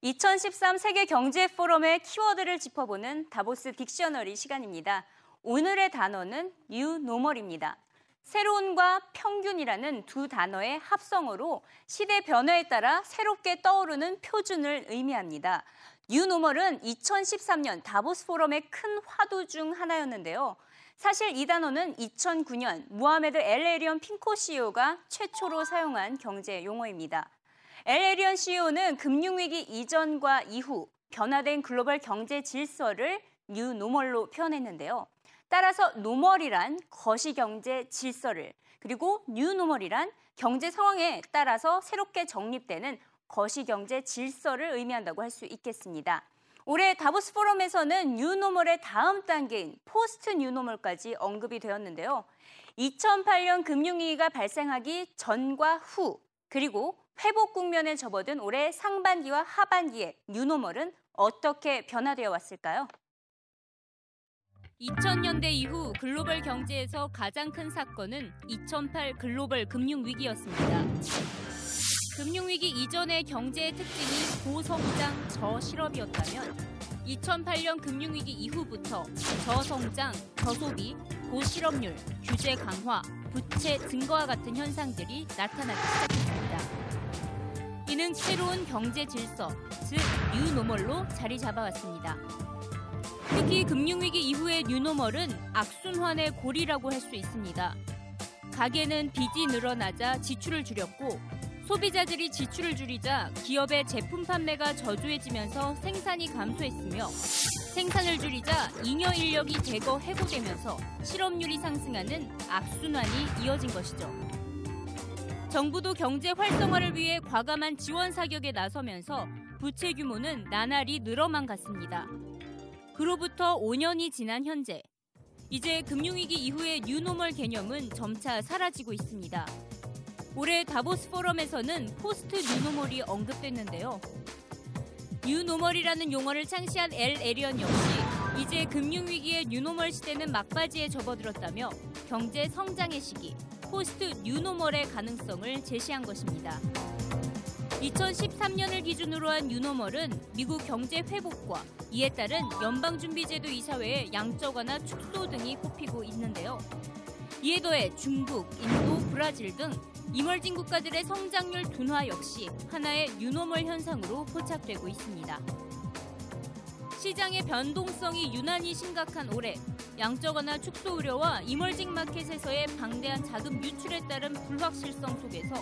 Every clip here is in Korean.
2013 세계 경제 포럼의 키워드를 짚어보는 다보스 dictionary 시간입니다. 오늘의 단어는 new normal입니다. 새로운과 평균이라는 두 단어의 합성어로 시대 변화에 따라 새롭게 떠오르는 표준을 의미합니다. new normal은 2013년 다보스 포럼의 큰 화두 중 하나였는데요. 사실 이 단어는 2009년 무하메드 엘에리언 핌코 CEO가 최초로 사용한 경제 용어입니다. 엘에리언 CEO는 금융위기 이전과 이후 변화된 글로벌 경제 질서를 new normal로 표현했는데요. 따라서 normal이란 거시경제 질서를 그리고 new normal이란 경제 상황에 따라서 새롭게 정립되는 거시경제 질서를 의미한다고 할 수 있겠습니다. 올해 다보스 포럼에서는 new normal의 다음 단계인 post new normal까지 언급이 되었는데요. 2008년 금융위기가 발생하기 전과 후 그리고 회복 국면에 접어든 올해 상반기와 하반기의 뉴노멀은 어떻게 변화되어 왔을까요? 2000년대 이후 글로벌 경제에서 가장 큰 사건은 2008 글로벌 금융위기였습니다. 금융위기 이전의 경제의 특징이 고성장 저실업이었다면 2008년 금융위기 이후부터 저성장, 저소비, 고실업률, 규제 강화, 부채 증가와 같은 현상들이 나타나기 시작했습니다. 이는 새로운 경제 질서, 즉 뉴노멀로 자리 잡아왔습니다. 특히 금융위기 이후의 뉴노멀은 악순환의 고리라고 할 수 있습니다. 가계는 빚이 늘어나자 지출을 줄였고 소비자들이 지출을 줄이자 기업의 제품 판매가 저조해지면서 생산이 감소했으며 생산을 줄이자 잉여 인력이 대거 해고되면서 실업률이 상승하는 악순환이 이어진 것이죠. 정부도 경제 활성화를 위해 과감한 지원 사격에 나서면서 부채 규모는 나날이 늘어만 갔습니다. 그로부터 5년이 지난 현재 이제 금융위기 이후의 new normal 개념은 점차 사라지고 있습니다. 올해 다보스 포럼에서는 post new normal이 언급됐는데요. new normal이라는 용어를 창시한 엘 에리언 역시 이제 금융위기의 new normal 시대는 막바지에 접어들었다며 경제 성장의 시기, post new normal의 가능성을 제시한 것입니다. 2013년을 기준으로 한 new normal은 미국 경제 회복과 이에 따른 연방준비제도 이사회의 양적 완화 축소 등이 꼽히고 있는데요. 이에 더해 중국, 인도, 브라질 등 emerging 국가들의 성장률 둔화 역시 하나의 new normal 현상으로 포착되고 있습니다. 시장의 변동성이 유난히 심각한 올해 양적 완화 축소 우려와 이멀징 마켓에서의 방대한 자금 유출에 따른 불확실성 속에서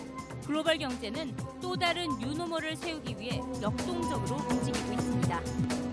글로벌 경제는 또 다른 뉴노멀을 세우기 위해 역동적으로 움직이고 있습니다.